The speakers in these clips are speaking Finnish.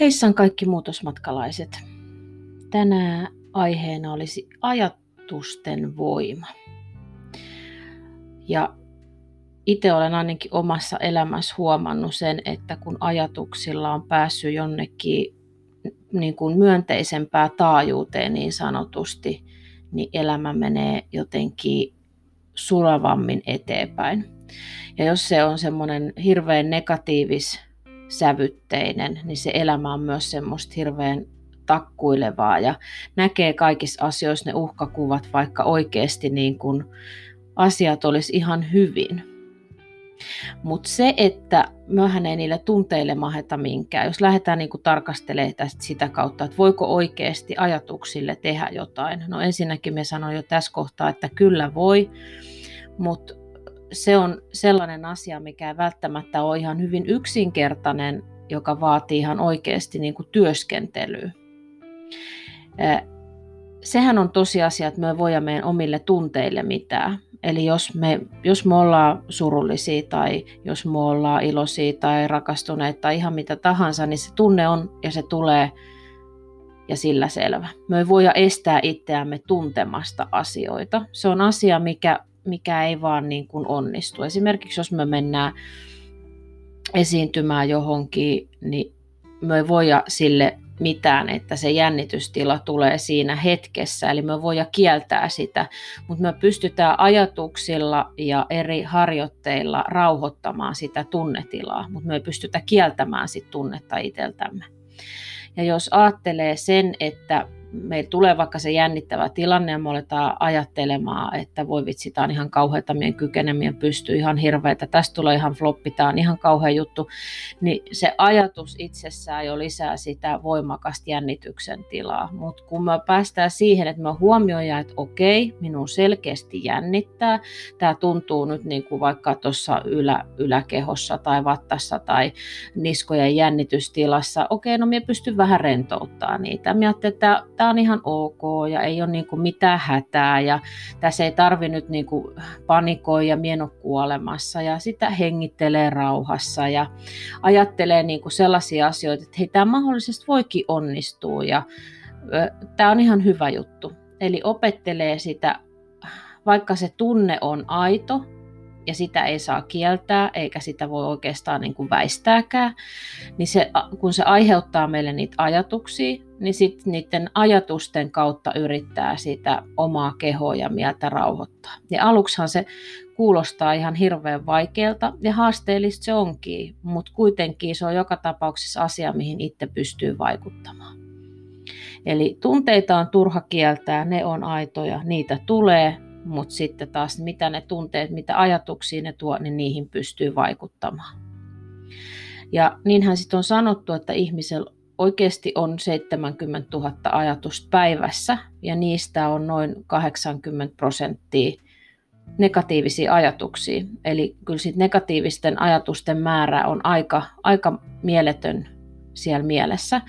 Heissan kaikki muutosmatkalaiset. Tänään aiheena olisi ajatusten voima. Ja itse olen ainakin omassa elämässä huomannut sen, että kun ajatuksilla on päässyt jonnekin niin kuin myönteisempää taajuuteen niin sanotusti, niin elämä menee jotenkin sulavammin eteenpäin. Ja jos se on semmoinen hirveän negatiivis sävytteinen, niin se elämä on myös semmoista hirveän takkuilevaa ja näkee kaikissa asioissa ne uhkakuvat, vaikka oikeasti niin kuin asiat olisi ihan hyvin. Mutta se, että myöhän ei niille tunteille maheta minkään, jos lähdetään niin kuin tarkastelemaan tästä sitä kautta, että voiko oikeasti ajatuksille tehdä jotain. No ensinnäkin me sanoin jo tässä kohtaa, että kyllä voi, mutta se on sellainen asia, mikä ei välttämättä ole ihan hyvin yksinkertainen, joka vaatii ihan oikeasti niin kuin työskentelyä. Sehän on tosiasia, että me voidaan meidän omille tunteille mitään. Eli jos me, jos me ollaan surullisia tai jos me ollaan iloisia tai rakastuneita tai ihan mitä tahansa, niin se tunne on ja se tulee ja sillä selvä. Me ei voida estää itseämme tuntemasta asioita. Se on asia, mikä mikä ei vaan niin kuin onnistu. Esimerkiksi jos me mennään esiintymään johonkin, niin me ei voida sille mitään, että se jännitystila tulee siinä hetkessä, eli me voida kieltää sitä, mutta me pystytään ajatuksilla ja eri harjoitteilla rauhoittamaan sitä tunnetilaa, mutta me ei pystytä kieltämään sitä tunnetta itseltämme. Ja jos ajattelee sen, että meillä tulee vaikka se jännittävä tilanne ja me aletaan ajattelemaan, että voi vitsi, tämä on ihan kauheata, meidän kykenemien pystyy ihan hirveätä, tästä tulee ihan floppi, tämä on ihan kauhea juttu, niin se ajatus itsessään jo lisää sitä voimakasta jännityksen tilaa. Mutta kun me päästään siihen, että me huomioidaan, että okei, minun selkeästi jännittää, tämä tuntuu nyt niin kuin vaikka tuossa ylä, yläkehossa tai vattassa tai niskojen jännitystilassa, okei, no minä pystyn vähän rentouttaa niitä. Minä että tämä on ihan ok ja ei ole niin kuin mitään hätää ja tässä ei tarvi nyt niin kuin panikoida ja mieno kuolemassa ja sitä hengittelee rauhassa ja ajattelee niin kuin sellaisia asioita, että hei tämä mahdollisesti voikin onnistua ja tämä on ihan hyvä juttu. Eli opettelee sitä, vaikka se tunne on aito, ja sitä ei saa kieltää, eikä sitä voi oikeastaan niin kuin väistääkään, niin se, kun se aiheuttaa meille niitä ajatuksia, niin sitten niiden ajatusten kautta yrittää sitä omaa kehoa ja mieltä rauhoittaa. Ja aluksihan se kuulostaa ihan hirveän vaikealta ja haasteellista se onkin, mutta kuitenkin se on joka tapauksessa asia, mihin itse pystyy vaikuttamaan. Eli tunteita on turha kieltää, ne on aitoja, niitä tulee, mutta sitten taas mitä ne tunteet, mitä ajatuksia ne tuo, niin niihin pystyy vaikuttamaan. Ja niinhän sitten on sanottu, että ihmisellä oikeasti on 70 000 ajatusta päivässä ja niistä on noin 80 prosenttia negatiivisia ajatuksia. Eli kyllä sit negatiivisten ajatusten määrä on aika, aika mieletön siellä mielessä.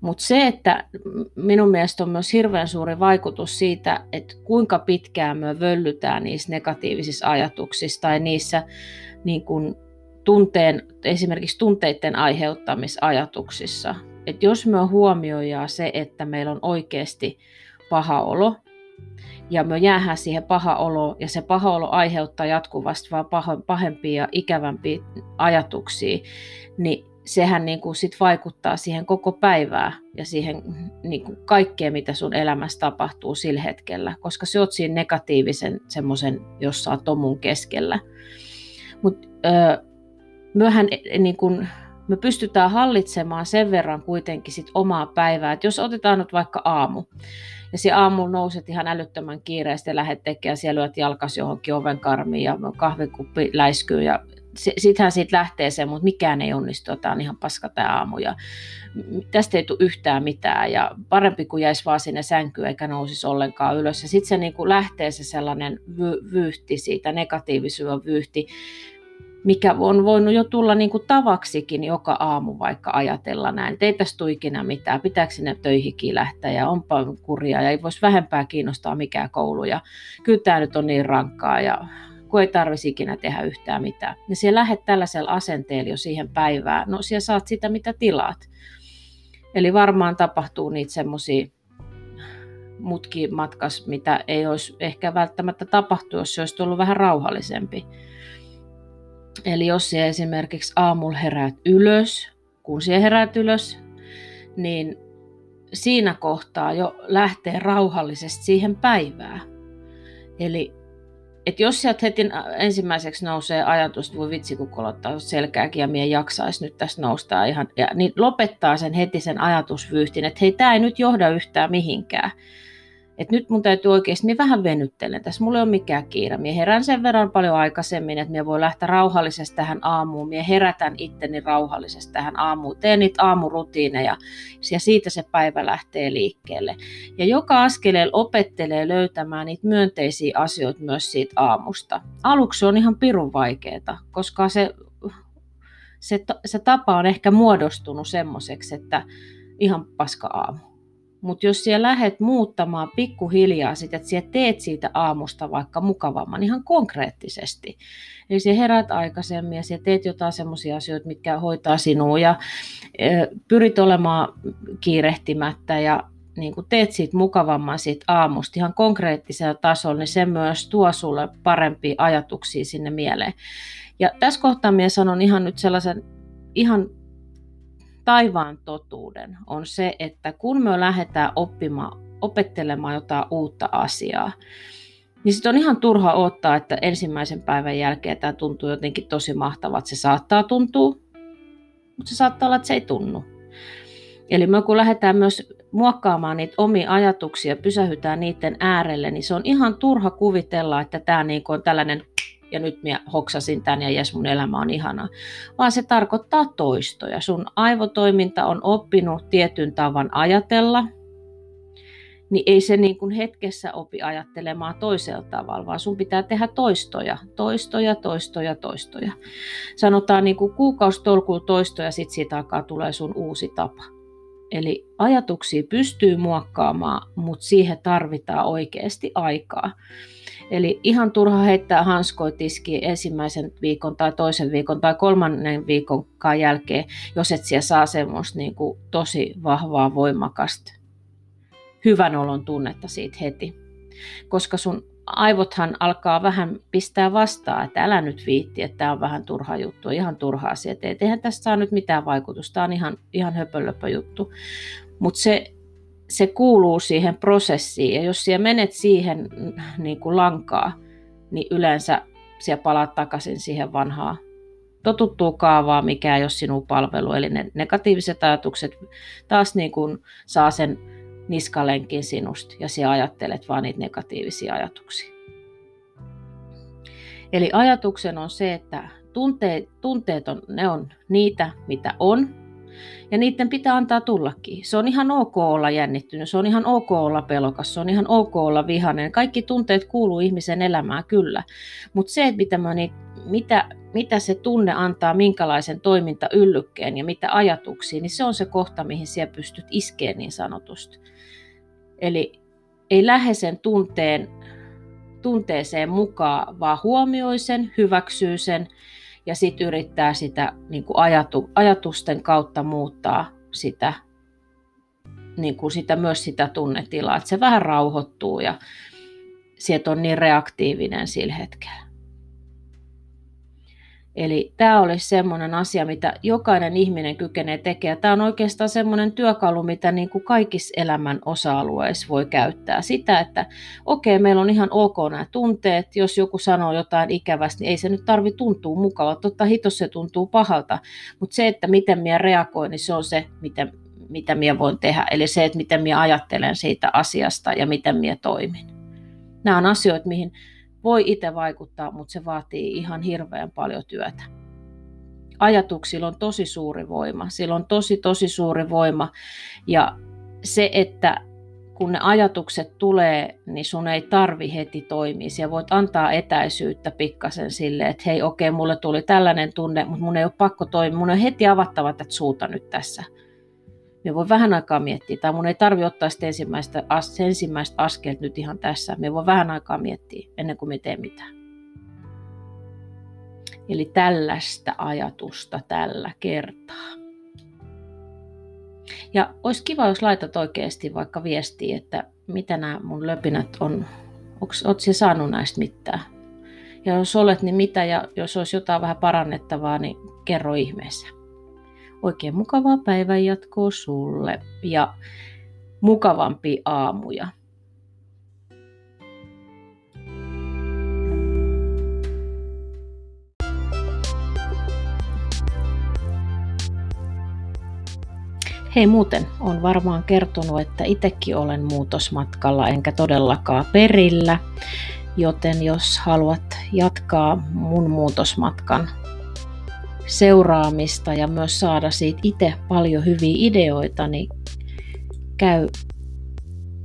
Mutta se, että minun mielestä on myös hirveän suuri vaikutus siitä, että kuinka pitkään me völlytään niissä negatiivisissa ajatuksissa tai niissä niin kun tunteen, esimerkiksi tunteiden aiheuttamisajatuksissa. Että jos me huomioidaan se, että meillä on oikeasti paha olo, ja me jäähän siihen paha olo, ja se paha olo aiheuttaa jatkuvasti vaan pahempia ja ikävämpiä ajatuksia, niin sehän niin kuin sit vaikuttaa siihen koko päivään ja siihen niin kuin kaikkeen, mitä sun elämässä tapahtuu sillä hetkellä, koska se oot siinä negatiivisen semmoisen jossain tomun keskellä. Mutta myöhän e, niin kuin, me pystytään hallitsemaan sen verran kuitenkin sit omaa päivää, että jos otetaan nyt vaikka aamu, Ja se aamulla nouset ihan älyttömän kiireesti ja lähdet tekemään, siellä lyöt jalkas johonkin oven karmiin ja kahvikuppi läiskyy ja sittenhän siitä lähtee se, mutta mikään ei onnistu, tämä on ihan paska tämä aamu ja tästä ei tule yhtään mitään ja parempi kuin jäisi vaan sinne sänkyyn eikä nousisi ollenkaan ylös. Sitten se niin kuin lähtee se sellainen vy- vyyhti siitä, negatiivisuuden vyyhti, mikä on voinut jo tulla niin kuin tavaksikin joka aamu vaikka ajatella näin, ei tästä tule ikinä mitään, pitääkö sinne töihinkin lähteä ja onpa kurjaa ja ei voisi vähempää kiinnostaa mikään koulu ja kyllä tämä nyt on niin rankkaa ja kun ei tarvitsisi ikinä tehdä yhtään mitään. Ja siellä lähdet tällaisella asenteella jo siihen päivään, no siellä saat sitä mitä tilaat. Eli varmaan tapahtuu niitä semmoisia mutki matkas, mitä ei olisi ehkä välttämättä tapahtunut, jos se olisi ollut vähän rauhallisempi. Eli jos sinä esimerkiksi aamulla heräät ylös, kun sinä heräät ylös, niin siinä kohtaa jo lähtee rauhallisesti siihen päivään. Eli että jos sieltä heti ensimmäiseksi nousee ajatus, että voi vitsi kun kolottaa selkääkin ja mie jaksaisi nyt tässä nousta ihan, ja, niin lopettaa sen heti sen ajatusvyyhtin, että hei tämä ei nyt johda yhtään mihinkään että nyt mun täytyy oikeasti, minä vähän venyttelen tässä, mulla ei ole mikään kiire. Minä herään sen verran paljon aikaisemmin, että minä voi lähteä rauhallisesti tähän aamuun. Minä herätän itteni rauhallisesti tähän aamuun. Teen niitä aamurutiineja ja siitä se päivä lähtee liikkeelle. Ja joka askeleella opettelee löytämään niitä myönteisiä asioita myös siitä aamusta. Aluksi on ihan pirun vaikeaa, koska se, se, se tapa on ehkä muodostunut semmoiseksi, että ihan paska aamu mutta jos siellä lähdet muuttamaan pikkuhiljaa sitä, että siellä teet siitä aamusta vaikka mukavamman ihan konkreettisesti. Eli siellä herät aikaisemmin ja siellä teet jotain sellaisia asioita, mitkä hoitaa sinua ja pyrit olemaan kiirehtimättä ja niin kun teet siitä mukavamman siitä aamusta ihan konkreettisella tasolla, niin se myös tuo sulle parempia ajatuksia sinne mieleen. Ja tässä kohtaa minä sanon ihan nyt sellaisen ihan taivaan totuuden on se, että kun me lähdetään oppimaan, opettelemaan jotain uutta asiaa, niin sitten on ihan turha odottaa, että ensimmäisen päivän jälkeen tämä tuntuu jotenkin tosi mahtavalta. Se saattaa tuntua, mutta se saattaa olla, että se ei tunnu. Eli me kun lähdetään myös muokkaamaan niitä omia ajatuksia, pysähytään niiden äärelle, niin se on ihan turha kuvitella, että tämä niin on tällainen ja nyt minä hoksasin tämän ja jes mun elämä on ihana, vaan se tarkoittaa toistoja. Sun aivotoiminta on oppinut tietyn tavan ajatella, niin ei se niin kuin hetkessä opi ajattelemaan toisella tavalla, vaan sun pitää tehdä toistoja, toistoja, toistoja, toistoja. Sanotaan niin kuin kuukausitolkulla toistoja, sitten siitä alkaa tulee sun uusi tapa. Eli ajatuksia pystyy muokkaamaan, mutta siihen tarvitaan oikeasti aikaa. Eli ihan turha heittää hanskoitiski ensimmäisen viikon tai toisen viikon tai kolmannen viikon jälkeen, jos et siellä saa semmoista niin kuin tosi vahvaa, voimakasta, hyvän olon tunnetta siitä heti. Koska sun aivothan alkaa vähän pistää vastaan, että älä nyt viitti, että tämä on vähän turha juttu, ihan turha asia, että eihän tästä saa nyt mitään vaikutusta, tämä on ihan, ihan höpölöpö juttu. Mutta se se kuuluu siihen prosessiin ja jos siellä menet siihen niin kuin lankaa, niin yleensä siellä palaat takaisin siihen vanhaan totuttuu kaavaa, mikä ei ole sinun palvelu. Eli ne negatiiviset ajatukset taas niin kuin saa sen niskalenkin sinusta ja sinä ajattelet vaan niitä negatiivisia ajatuksia. Eli ajatuksen on se, että tunteet, tunteet on, ne on niitä, mitä on, ja niiden pitää antaa tullakin. Se on ihan ok olla jännittynyt, se on ihan ok olla pelokas, se on ihan ok olla vihainen. Kaikki tunteet kuuluu ihmisen elämään kyllä. Mutta se, että mitä, mä, niin, mitä, mitä se tunne antaa, minkälaisen toimintayllykkeen ja mitä ajatuksia, niin se on se kohta, mihin siellä pystyt iskeen niin sanotusti. Eli ei lähde sen tunteen, tunteeseen mukaan, vaan huomioi sen, hyväksyy sen ja sitten yrittää sitä niin kuin ajatu, ajatusten kautta muuttaa sitä, niin kuin sitä, myös sitä tunnetilaa, että se vähän rauhoittuu ja sieltä on niin reaktiivinen sillä hetkellä. Eli tämä olisi semmoinen asia, mitä jokainen ihminen kykenee tekemään. Tämä on oikeastaan semmoinen työkalu, mitä niin kuin kaikissa elämän osa-alueissa voi käyttää. Sitä, että okei, okay, meillä on ihan ok nämä tunteet. Jos joku sanoo jotain ikävästi, niin ei se nyt tarvi tuntua mukavaa. Totta hitos se tuntuu pahalta. Mutta se, että miten minä reagoin, niin se on se, miten, mitä minä voin tehdä. Eli se, että miten minä ajattelen siitä asiasta ja miten minä toimin. Nämä on asioita, mihin voi itse vaikuttaa, mutta se vaatii ihan hirveän paljon työtä. Ajatuksilla on tosi suuri voima. Sillä on tosi, tosi suuri voima. Ja se, että kun ne ajatukset tulee, niin sun ei tarvi heti toimia. Siellä voit antaa etäisyyttä pikkasen sille, että hei okei, okay, mulle tuli tällainen tunne, mutta mun ei ole pakko toimia. Mun on heti avattava tätä suuta nyt tässä. Me voi vähän aikaa miettiä, tai mun ei tarvi ottaa sitä ensimmäistä, ensimmäistä askelta nyt ihan tässä. Me voi vähän aikaa miettiä ennen kuin me teemme mitään. Eli tällaista ajatusta tällä kertaa. Ja olisi kiva, jos laitat oikeasti vaikka viestiä, että mitä nämä mun löpinät on, oletko sinä saanut näistä mitään? Ja jos olet, niin mitä, ja jos olisi jotain vähän parannettavaa, niin kerro ihmeessä. Oikein mukavaa päivän jatkoa sulle ja mukavampi aamuja. Hei muuten, on varmaan kertonut, että itsekin olen muutosmatkalla enkä todellakaan perillä, joten jos haluat jatkaa mun muutosmatkan seuraamista ja myös saada siitä itse paljon hyviä ideoita, niin käy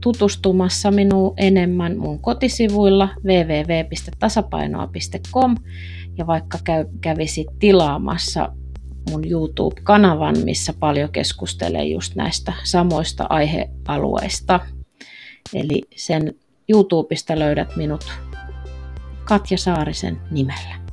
tutustumassa minuun enemmän mun kotisivuilla www.tasapainoa.com ja vaikka käy, kävisit tilaamassa mun YouTube-kanavan, missä paljon keskustelee just näistä samoista aihealueista. Eli sen YouTubesta löydät minut Katja Saarisen nimellä.